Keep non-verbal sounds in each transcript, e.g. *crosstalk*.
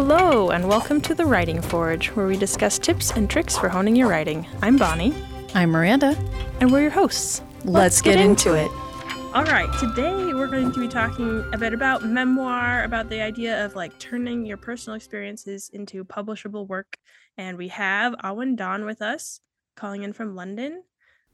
Hello, and welcome to the Writing Forge, where we discuss tips and tricks for honing your writing. I'm Bonnie, I'm Miranda. and we're your hosts. Let's, get, into it. All right, today we're going to be talking a bit about memoir, about the idea of like turning your personal experiences into publishable work. And we have Awyn Dawn with us, calling in from London.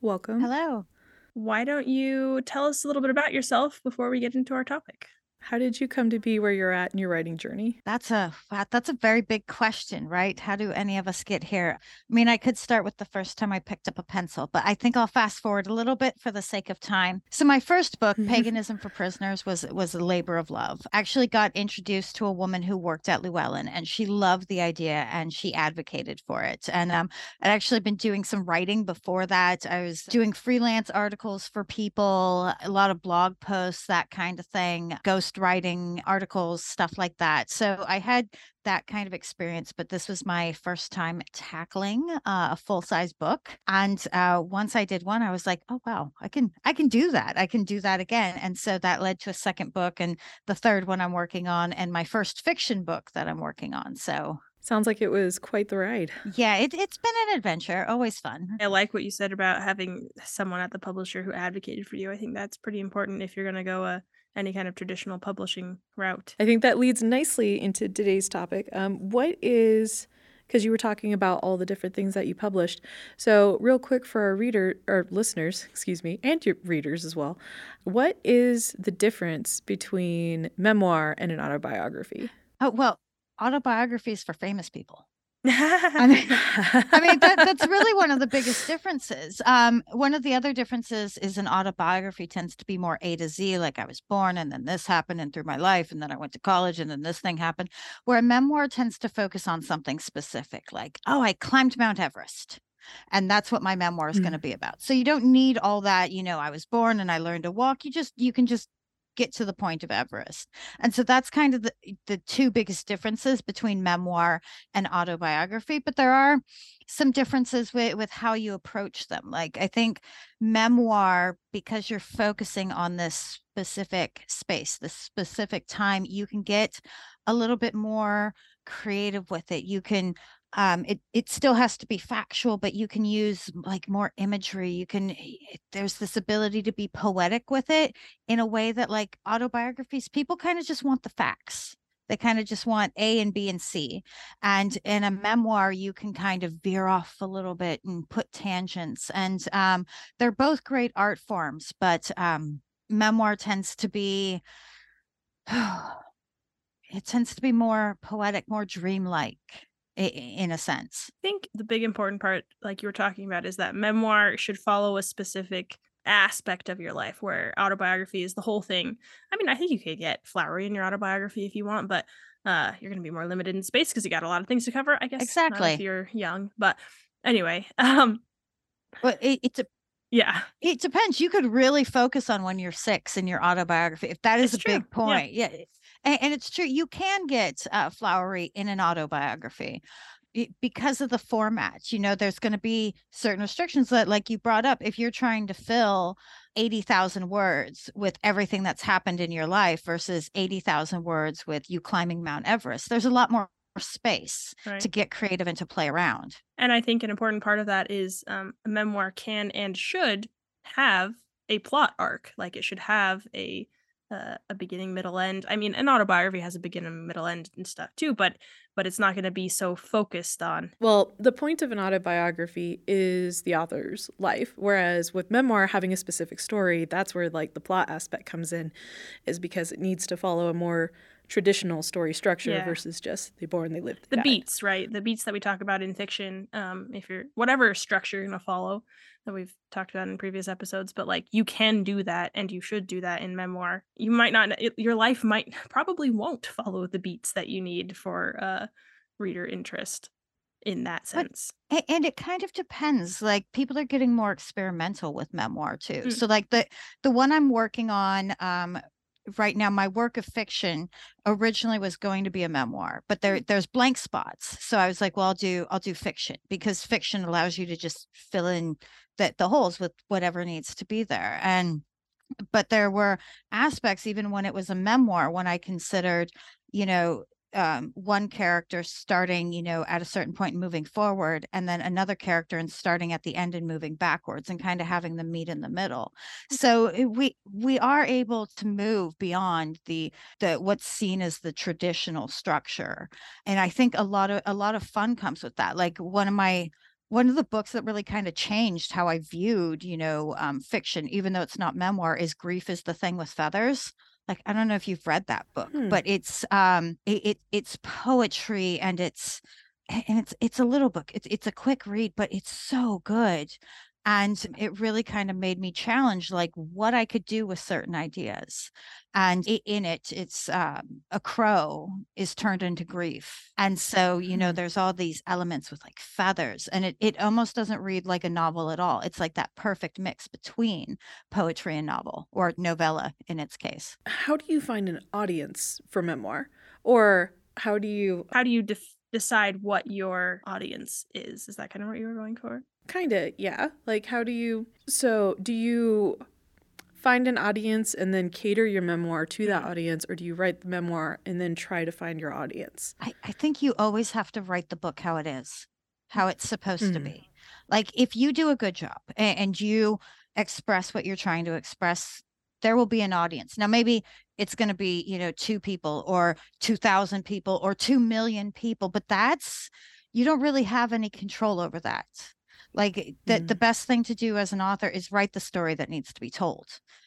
Welcome. Hello. Why don't you tell us a little bit about yourself before we get into our topic? How did you come to be where you're at in your writing journey? That's a that's a very big question, right? How do any of us get here? I mean, I could start with the first time I picked up a pencil, but I think I'll fast forward a little bit for the sake of time. So my first book, Paganism for Prisoners, was was a labor of love. I actually got introduced to a woman who worked at Llewellyn and she loved the idea and she advocated for it. And um, I'd actually been doing some writing before that. I was doing freelance articles for people, a lot of blog posts, that kind of thing, ghost writing articles, stuff like that. So I had that kind of experience, but this was my first time tackling uh, a full size book. And uh, once I did one, I was like, oh wow, I can I can do that. I can do that again. And so that led to a second book and the third one I'm working on, and my first fiction book that I'm working on. So Sounds like it was quite the ride. yeah, it, it's been an adventure, always fun. I like what you said about having someone at the publisher who advocated for you. I think that's pretty important if you're going to go a any kind of traditional publishing route. I think that leads nicely into today's topic. Um, what is because you were talking about all the different things that you published. So, real quick for our reader or listeners, excuse me, and your readers as well, what is the difference between memoir and an autobiography? Oh well, autobiographies for famous people. I mean, *laughs* I mean that, that's really one of the biggest differences. Um, one of the other differences is an autobiography tends to be more A to Z, like I was born and then this happened and through my life, and then I went to college and then this thing happened. Where a memoir tends to focus on something specific, like, oh, I climbed Mount Everest. And that's what my memoir is going to be about. So you don't need all that, you know, I was born and I learned to walk. You just you can just get to the point of Everest. And so that's kind of the, the two biggest differences between memoir and autobiography. But there are some differences with, with how you approach them. Like I think memoir, because you're focusing on this specific space, this specific time, you can get a little bit more creative with it. You can um it it still has to be factual but you can use like more imagery. You can there's this ability to be poetic with it in a way that like autobiographies people kind of just want the facts. They kind of just want a and b and c. And in a memoir you can kind of veer off a little bit and put tangents. And um they're both great art forms but um memoir tends to be *sighs* it tends to be more poetic more dreamlike in a sense. I think the big important part, like you were talking about, is that memoir should follow a specific aspect of your life, where autobiography is the whole thing. I mean, I think you could get flowery in your autobiography if you want, but uh, you're going to be more limited in space because you got a lot of things to cover. I guess Exactly. if you're young, but anyway, *laughs* um, But it, it de- yeah, it depends. You could really focus on when you're six in your autobiography, if that is It's a big true, yeah. point. Yeah, and, and it's true. You can get uh, flowery in an autobiography because of the format. You know, there's going to be certain restrictions that, like you brought up, if you're trying to fill eighty thousand words with everything that's happened in your life versus eighty thousand words with you climbing Mount Everest, there's a lot more space right. to get creative and to play around. And I think an important part of that is um, a memoir can and should have a plot arc. Like it should have a uh, a beginning, middle, end. I mean, an autobiography has a beginning, middle, end, and stuff too. But but it's not going to be so focused on. Well, the point of an autobiography is the author's life, whereas with memoir, having a specific story, that's where like the plot aspect comes in, is because it needs to follow a more traditional story structure Yeah. versus just they born, they lived, the died. beats, right? The beats that we talk about in fiction. Um, if you're whatever structure you're going to follow that we've talked about in previous episodes, but like you can do that and you should do that in memoir. You might not. It, your life might *laughs* probably won't follow the beats that you need for uh reader interest in that sense. A- and it kind of depends like people are getting more experimental with memoir too Mm. so like the the one i'm working on um right now my work of fiction originally was going to be a memoir but there mm. there's blank spots. So i was like well i'll do i'll do fiction because fiction allows you to just fill in the, the holes with whatever needs to be there. And but there were aspects even when it was a memoir when i considered you know um, one character starting, you know, at a certain point and moving forward, and then another character and starting at the end and moving backwards, and kind of having them meet in the middle. So eh, we we are able to move beyond the the what's seen as the traditional structure, and I think a lot of a lot of fun comes with that. Like one of my one of the books that really kind of changed how I viewed, you know, um, fiction, even though it's not memoir, is Grief is the Thing with Feathers like I don't know if you've read that book, hmm. but it's um it, it, it's poetry and it's and it's it's a little book. It's it's a quick read, but it's so good. And it really kind of made me challenge like what I could do with certain ideas. And in it, it's um, a crow is turned into grief. And so, you know, mm-hmm. there's all these elements with like feathers, and it, it almost doesn't read like a novel at all. It's like that perfect mix between poetry and novel or novella in its case. How do you find an audience for memoir? Or how do you how do you def- decide what your audience is is that kind of what you were going for Kind of, yeah. Like, how do you? So, do you find an audience and then cater your memoir to that audience, or do you write the memoir and then try to find your audience? I, I think you always have to write the book how it is, how it's supposed mm. to be. Like, if you do a good job and, and you express what you're trying to express, there will be an audience. Now, maybe it's going to be, you know, two people or 2,000 people or 2 million people, but that's, you don't really have any control over that like eh, the, mm. the best thing to do as an author is write the story that needs to be told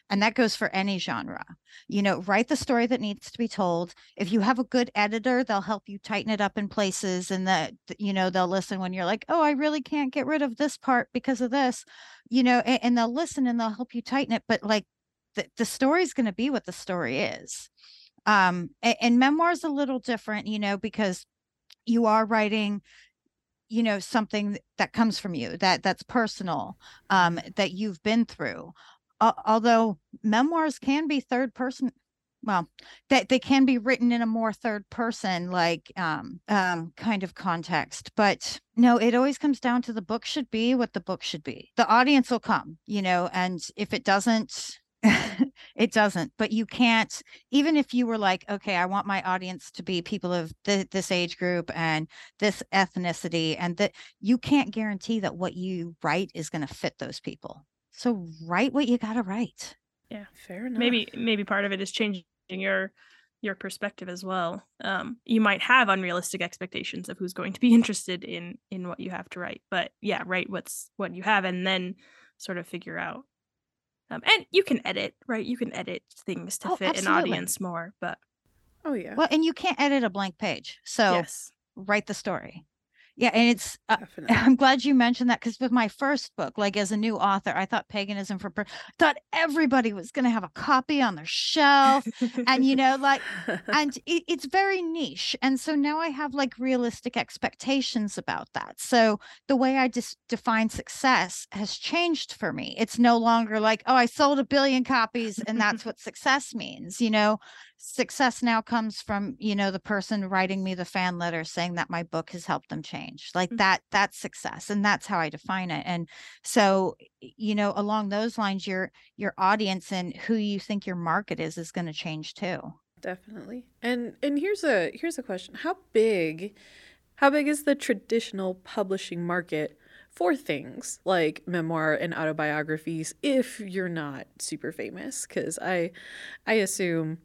and that goes for any genre. You know write the story that needs to be told. If you have a good editor they'll help you tighten it up in places and that you know they'll listen when you're like oh i really can't get rid of this part because of this you know and, and they'll listen and they'll help you tighten it but like the, the story is going to be what the story is. Um and, and memoirs a little different you know because you are writing you know something that comes from you that that's personal um that you've been through. Uh, although memoirs can be third person well that they can be written in a more third person like um um kind of context but no it always comes down to the book should be what the book should be. The audience will come you know and if it doesn't *laughs* it doesn't but you can't even if you were like okay i want my audience to be people of th- this age group and this ethnicity and that you can't guarantee that what you write is going to fit those people. So write what you got to write. Yeah. Fair enough. maybe maybe part of it is changing your your perspective as well. Um you might have unrealistic expectations of who's going to be *laughs* interested in in what you have to write but yeah write what's what you have and then sort of figure out um, and you can edit, right? You can edit things to oh, fit absolutely. an audience more, but oh yeah. Well, and you can't edit a blank page, so yes. write the story. Yeah, and it's uh, *laughs* I'm glad you mentioned that because with my first book, like as a new author, I thought paganism for thought everybody was going to have a copy on their shelf, and you know, like, *laughs* and it, it's very niche, and so now I have like realistic expectations about that. So the way I just define success has changed for me. It's no longer like, oh, I sold a billion copies, and that's *laughs* what success means. You know, success now comes from you know the person writing me the fan letter saying that my book has helped them change like mm-hmm. that that's success and that's how i define it and so you know along those lines your your audience and who you think your market is is going to change too definitely and and here's a here's a question how big how big is the traditional publishing market for things like memoir and autobiographies if you're not super famous because i i assume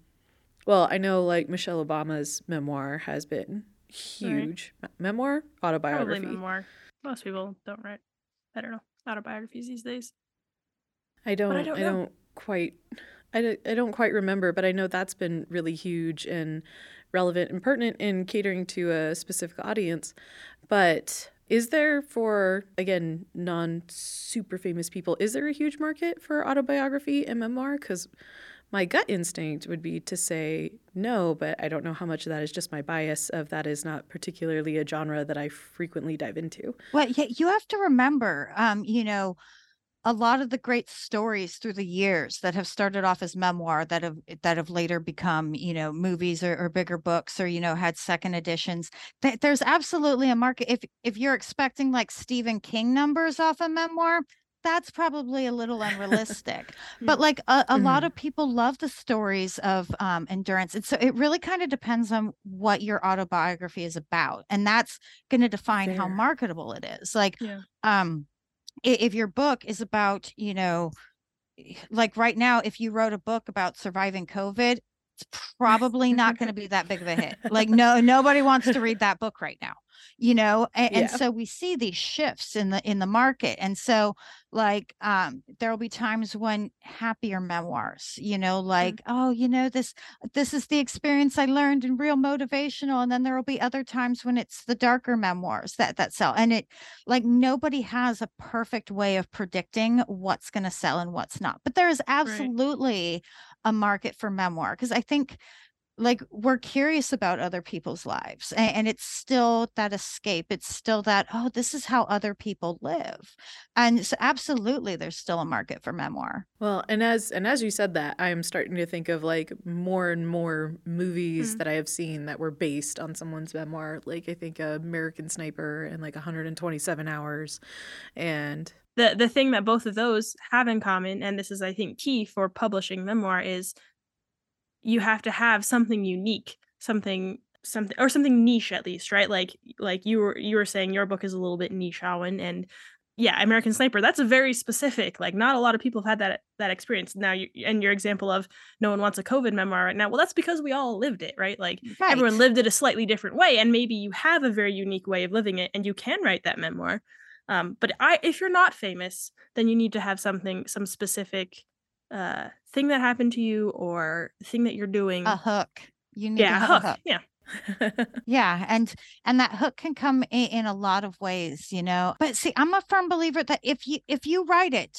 well, I know like Michelle Obama's memoir has been huge. Right. memoir, autobiography. Probably memoir. Most people don't write. I don't know autobiographies these days. I don't. I don't, I don't quite. I don't, I don't quite remember, but I know that's been really huge and relevant and pertinent in catering to a specific audience. But is there for again non super famous people? Is there a huge market for autobiography and memoir? Because my gut instinct would be to say no, but I don't know how much of that is just my bias of that is not particularly a genre that I frequently dive into. Well, you have to remember, um, you know, a lot of the great stories through the years that have started off as memoir that have that have later become you know movies or, or bigger books or you know had second editions th- there's absolutely a market if if you're expecting like stephen king numbers off a memoir that's probably a little unrealistic but *laughs* like a, a mm-hmm. lot of people love the stories of um, endurance and so it really kind of depends on what your autobiography is about and that's going to define Fair. how marketable it is like yeah. um if your book is about you know like right now if you wrote a book about surviving covid it's probably not going to be that big of a hit like no nobody wants to read that book right now you know and, yeah. and, so we see these shifts in the in the market and so like um there will be times when happier memoirs you know like mm-hmm. oh you know this this is the experience i learned and real motivational and then there will be other times when it's the darker memoirs that that sell and it like nobody has a perfect way of predicting what's going to sell and what's not but there is absolutely right. A market for memoir because i think like we're curious about other people's lives and, and, it's still that escape it's still that oh this is how other people live and so absolutely there's still a market for memoir well and as and as you said that i'm starting to think of like more and more movies mm-hmm. that i have seen that were based on someone's memoir like i think american sniper and like 127 hours and the the thing that both of those have in common and this is i think key for publishing memoir is you have to have something unique something something or something niche at least right? Like like you were you were saying your book is a little bit niche Awyn and yeah american sniper that's a very specific like not a lot of people have had that that experience. Now you and your example of no one wants a covid memoir right now well that's because we all lived it right? Like right. everyone lived it a slightly different way and maybe you have a very unique way of living it and you can write that memoir um, but i if you're not famous then you need to have something some specific uh thing that happened to you or thing that you're doing a hook. You need yeah, to hook. a hook. yeah. *laughs* Yeah and and that hook can come in, in a lot of ways you know? But see i'm a firm believer that if you if you write it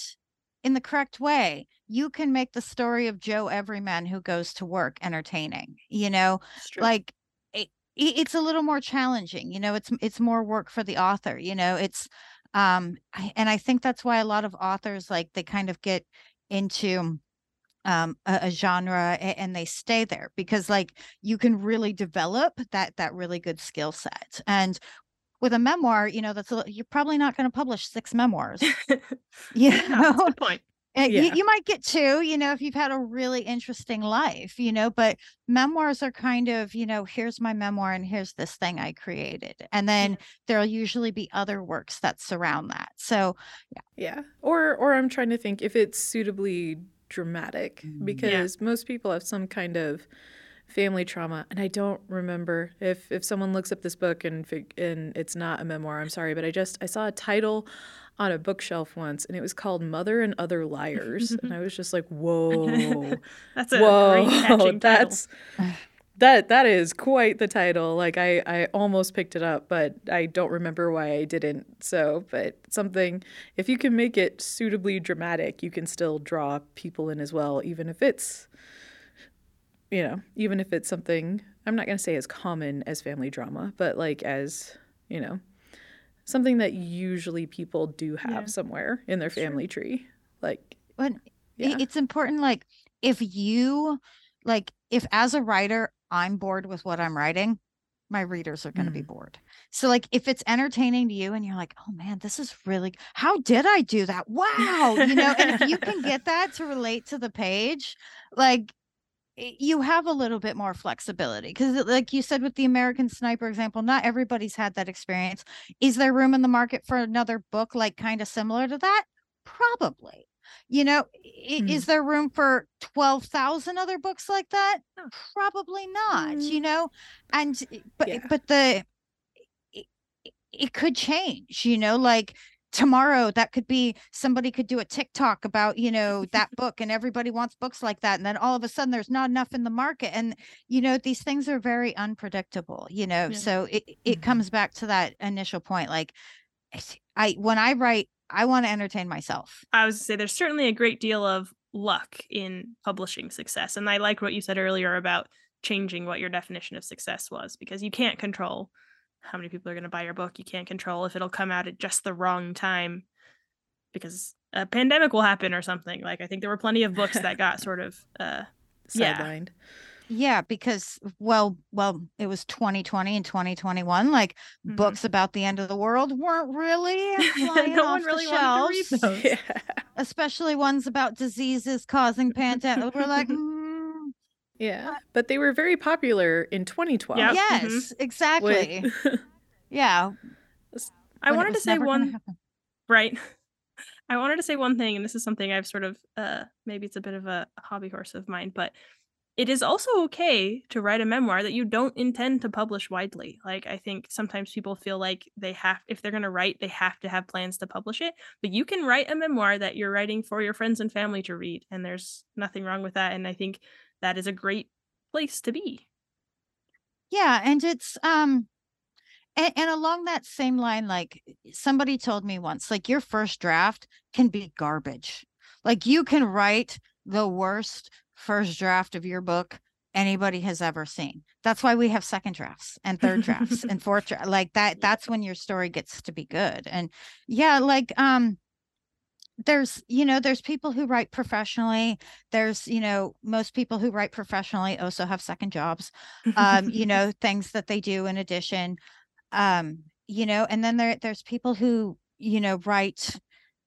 in the correct way you can make the story of joe everyman who goes to work entertaining you know? Like it's a little more challenging you know it's it's more work for the author you know it's um and i think that's why a lot of authors like they kind of get into um, a, a, genre and they stay there because like you can really develop that that really good skill set. And with a memoir you know that's a, you're probably not going to publish six memoirs. *laughs* You know? point yeah. You, you, might get two, you know, if you've had a really interesting life, you know, but memoirs are kind of, you know, here's my memoir and here's this thing I created. And then yeah. there'll usually be other works that surround that. So, yeah. Yeah. Or or I'm trying to think if it's suitably dramatic mm, because yeah. most people have some kind of family trauma and i don't remember if if someone looks up this book and and it's not a memoir i'm sorry but i just i saw a title on a bookshelf once and it was called mother and other liars and i was just like *laughs* whoa. *laughs* That's a whoa great *laughs* that's *sighs* that that is quite the title like i i almost picked it up but i don't remember why i didn't so but something if you can make it suitably dramatic you can still draw people in as well even if it's you know, even if it's something I'm not going to say as common as family drama, but like as, you know, something that usually people do have yeah. somewhere in their family sure. tree. Like but yeah. it's important like if you like if as a writer I'm bored with what I'm writing, my readers are going to mm. be bored. So like if it's entertaining to you and you're like, "Oh man, this is really how did I do that? Wow." You know, and if you can *laughs* get that to relate to the page, like you have a little bit more flexibility because like you said with the american sniper example not everybody's had that experience is there room in the market for another book like kind of similar to that probably you know mm. is there room for 12,000 other books like that probably not mm. you know and but yeah. but the it, it could change you know like tomorrow that could be somebody could do a TikTok about, you know, that *laughs* book and everybody wants books like that. And then all of a sudden there's not enough in the market. And, you know, these things are very unpredictable, you know. Yeah. So it, it mm-hmm. comes back to that initial point. Like I when I write, I want to entertain myself. I was to say there's certainly a great deal of luck in publishing success. And I like what you said earlier about changing what your definition of success was because you can't control how many people are going to buy your book. You can't control if it'll come out at just the wrong time because a pandemic will happen or something. Like I think there were plenty of books that got *laughs* sort of uh sidelined. Yeah. yeah because well well it was 2020 and 2021 like mm-hmm. books about the end of the world weren't really *laughs* flying no off one really the shelves, to read those. *laughs* Yeah. especially ones about diseases causing pandemic we're like mm. Yeah but they were very popular in 2012 yep. yes mm-hmm. exactly With... *laughs* yeah i wanted to say one right *laughs* I wanted to say one thing, and this is something I've sort of uh maybe it's a bit of a hobby horse of mine, but it is also okay to write a memoir that you don't intend to publish widely. Like I think sometimes people feel like they have if they're going to write, they have to have plans to publish it, but you can write a memoir that you're writing for your friends and family to read and there's nothing wrong with that and I think that is a great place to be. Yeah, and it's um and, and along that same line, like somebody told me once, like your first draft can be garbage. Like you can write the worst first draft of your book anybody has ever seen. That's why we have second drafts and third drafts *laughs* and fourth draft. Like that, that's when your story gets to be good. And yeah, like um there's you know there's people who write professionally there's you know most people who write professionally also have second jobs um you *laughs* know things that they do in addition um you know and then there there's people who you know write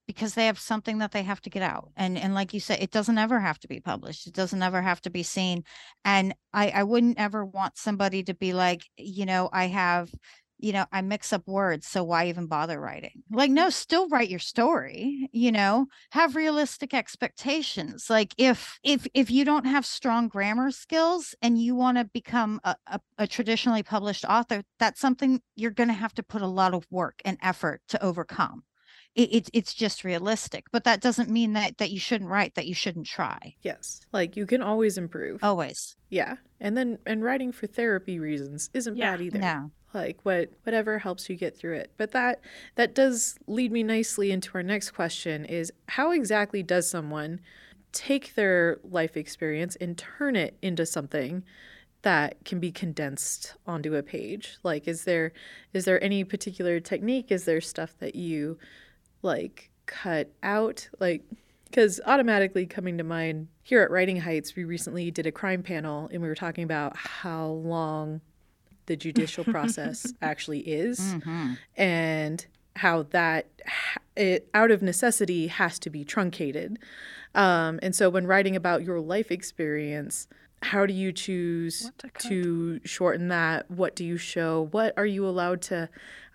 because they have something that they have to get out and and like you said it doesn't ever have to be published it doesn't ever have to be seen and i i wouldn't ever want somebody to be like you know i have you know i mix up words so why even bother writing? Like mm. no still write your story you know? Have realistic expectations. Like if if if you don't have strong grammar skills and you want to become a, a, a, traditionally published author that's something you're going to have to put a lot of work and effort to overcome it, it, it's just realistic but that doesn't mean that that you shouldn't write that you shouldn't try. Yes like you can always improve. Always. Yeah and then and writing for therapy reasons isn't yeah. bad either. no. Like what whatever helps you get through it. But that that does lead me nicely into our next question is how exactly does someone take their life experience and turn it into something that can be condensed onto a page? Like is there is there any particular technique? Is there stuff that you like cut out like because automatically coming to mind here at writing heights we recently did a crime panel and we were talking about how long the judicial *laughs* process actually is mm-hmm. and how that it out of necessity has to be truncated um, and so when writing about your life experience how do you choose to, shorten that? What do you show? What are you allowed to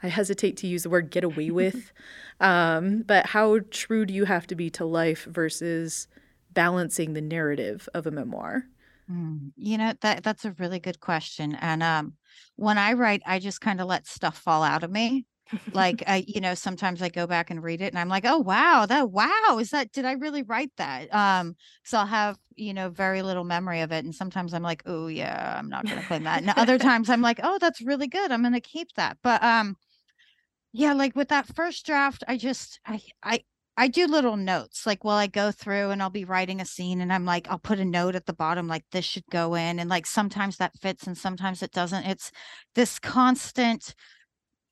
i hesitate to use the word get away with? *laughs* Um, but how true do you have to be to life versus balancing the narrative of a memoir? Mm, you know that that's a really good question. And um, when I write, I just kind of let stuff fall out of me. Like *laughs* I, you know, sometimes I go back and read it and I'm like, oh wow, that wow, is that did I really write that? Um, so I'll have, you know, very little memory of it. And sometimes I'm like, oh yeah, I'm not gonna claim that. And other *laughs* times I'm like, oh, that's really good. I'm gonna keep that. But um yeah, like with that first draft, I just I I I do little notes like while I go through and I'll be writing a scene and I'm like, I'll put a note at the bottom like this should go in. And like sometimes that fits and sometimes it doesn't. It's this constant,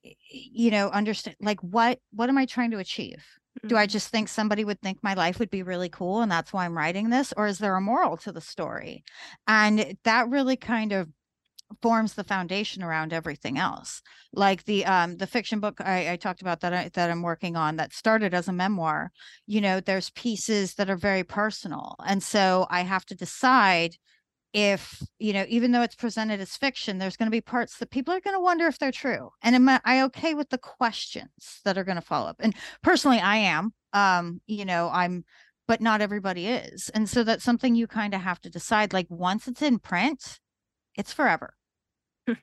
you know, understand like what what am I trying to achieve? Do I mm-hmm. just think somebody would think my life would be really cool and that's why I'm writing this? Or is there a moral to the story? And that really kind of forms the foundation around everything else like the um the fiction book I, I talked about that I, that i'm working on that started as a memoir you know there's pieces that are very personal and so i have to decide if you know even though it's presented as fiction there's going to be parts that people are going to wonder if they're true and am i okay with the questions that are going to follow up and personally i am um you know i'm but not everybody is and so that's something you kind of have to decide like once it's in print it's forever. *laughs*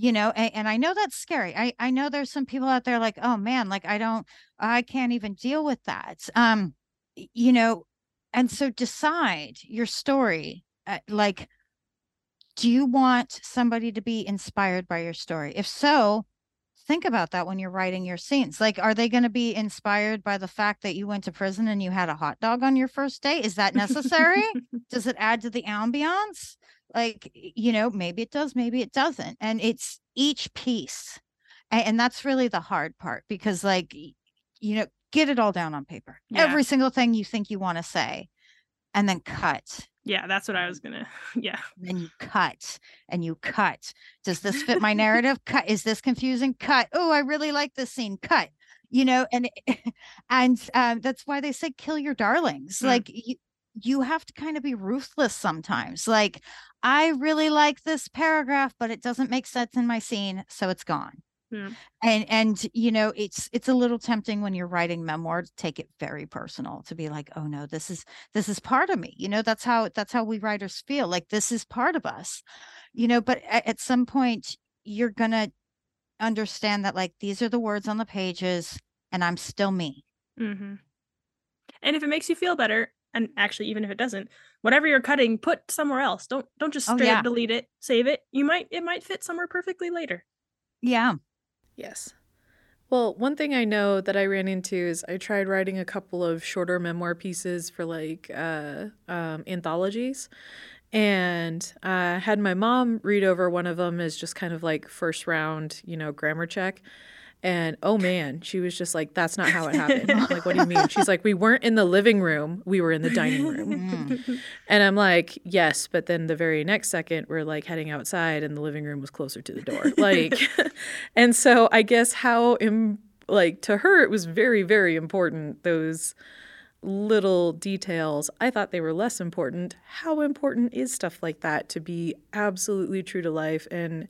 You know and, and, i know that's scary i i know there's some people out there like oh man like i don't i can't even deal with that um you know and so decide your story uh, like do you want somebody to be inspired by your story? If so think about that when you're writing your scenes. Like are they going to be inspired by the fact that you went to prison and you had a hot dog on your first day? Is that necessary? *laughs* Does it add to the ambiance? Like you know maybe it does maybe it doesn't and it's each piece and, and that's really the hard part because like you know get it all down on paper. Yeah. every single thing you think you want to say and then cut. Yeah, that's what I was gonna. *laughs* Yeah. And then you cut and you cut. Does this fit my *laughs* narrative? Cut. Is this confusing? Cut. Oh, I really like this scene. Cut. You know, and *laughs* and um, that's why they say kill your darlings. Mm. Like you, you have to kind of be ruthless sometimes. Like I really like this paragraph, but it doesn't make sense in my scene, so it's gone. Yeah. And and you know, it's it's a little tempting when you're writing memoir to take it very personal, to be like, oh no, this is this is part of me. You know, that's how that's how we writers feel. Like this is part of us. You know, but at, at some point you're gonna understand that like these are the words on the pages and I'm still me. hmm And if it makes you feel better, and actually even if it doesn't, whatever you're cutting, put somewhere else. Don't don't just Oh, straight yeah. up delete it. Save it. You might it might fit somewhere perfectly later. Yeah. Yes. Well, one thing I know that I ran into is I tried writing a couple of shorter memoir pieces for like uh, um, anthologies. And I had my mom read over one of them as just kind of like first round, you know, grammar check. And oh *laughs* man, she was just like, that's not how it *laughs* happened. I'm like, what do you mean? She's like, we weren't in the living room, we were in the dining *laughs* room. Mm. And I'm like, yes, but then the very next second, we're like heading outside, and the living room was closer to the door. Like, and so I guess how, Im- like, to her, it was very, very important, those little details. I thought they were less important. How important is stuff like that to be absolutely true to life? And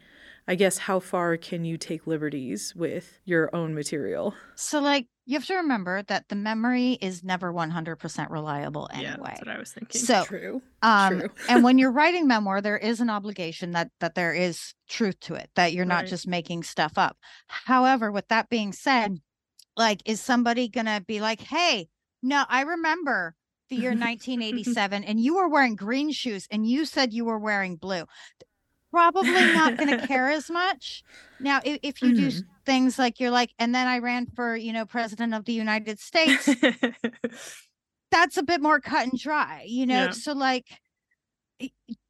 I guess how far can you take liberties with your own material? So like you have to remember that the memory is never 100% reliable anyway. Yeah, that's what I was thinking. So True. um True. and when you're *laughs* writing memoir there is an obligation that that there is truth to it that you're not Right. just making stuff up however with that being said like is somebody gonna be like hey no i remember the year *laughs* 1987 *laughs* and you were wearing green shoes and you said you were wearing blue probably not gonna *laughs* care as much now if, if you do mm-hmm. things like you're like and then i ran for you know president of the united states *laughs* that's a bit more cut and dry, you know. Yeah. So like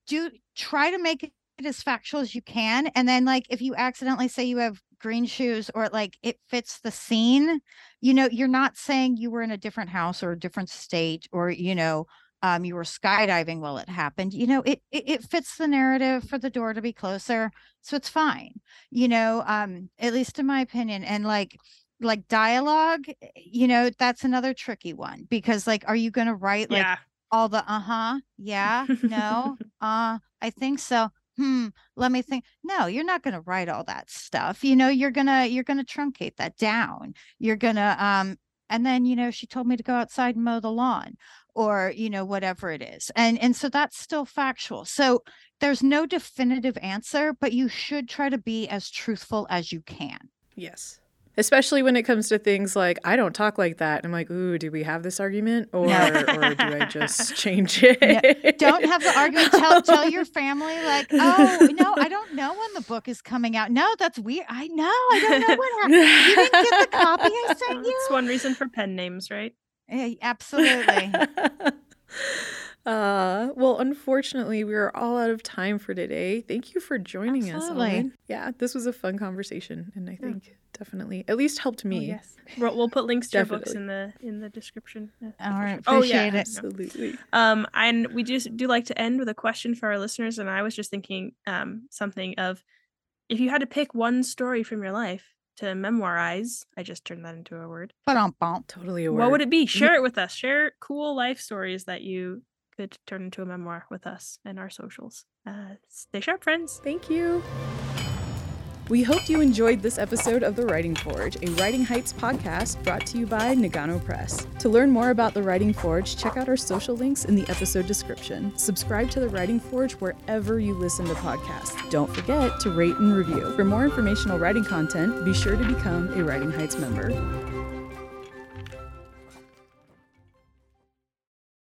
do try to make it as factual as you can. And then like if you accidentally say you have green shoes or like it fits the scene, you know, you're not saying you were in a different house or a different state or, you know, um, you were skydiving while it happened. You know, it, it it fits the narrative for the door to be closer. So it's fine, you know, um, at least in my opinion. And like like dialogue, you know, that's another tricky one because like, are you going to write like yeah. all the uh-huh, yeah, no, *laughs* uh, I think so. Hmm, let me think. No, you're not going to write all that stuff. You know, you're going to you're going to truncate that down. You're going to um and then, you know, she told me to go outside and mow the lawn or, you know, whatever it is. And and so that's still factual. So there's no definitive answer, but you should try to be as truthful as you can. Yes. Especially when it comes to things like I don't talk like that. I'm like, ooh, do we have this argument, or or do I *laughs* just change it? don't have the argument. Tell *laughs* tell your family like, oh no, I don't know when the book is coming out. No, that's weird. I know. I don't know what happened. You didn't get the copy I *laughs* sent you. That's one reason for pen names, right? Yeah, absolutely. Uh, well, unfortunately, we are all out of time for today. Thank you for joining Absolutely. us. Owen. Yeah, this was a fun conversation, and I think definitely at least helped me. Oh, yes. We'll, we'll put links to your books in the in the description. All right. Oh, yeah. It. Absolutely. Um, and we just do like to end with a question for our listeners. And I was just thinking um, something of if you had to pick one story from your life to memoirize, I just turned that into a word. But um bump. Totally a word. What would it be? Share it with us. Share cool life stories that you could turn into a memoir with us and our socials. Uh, stay sharp, friends. Thank you. We hope you enjoyed this episode of The Writing Forge, a Writing Heights podcast brought to you by Nagano Press. To learn more about The Writing Forge, check out our social links in the episode description. Subscribe to The Writing Forge wherever you listen to podcasts. Don't forget to rate and review. For more informational writing content, be sure to become a Writing Heights member.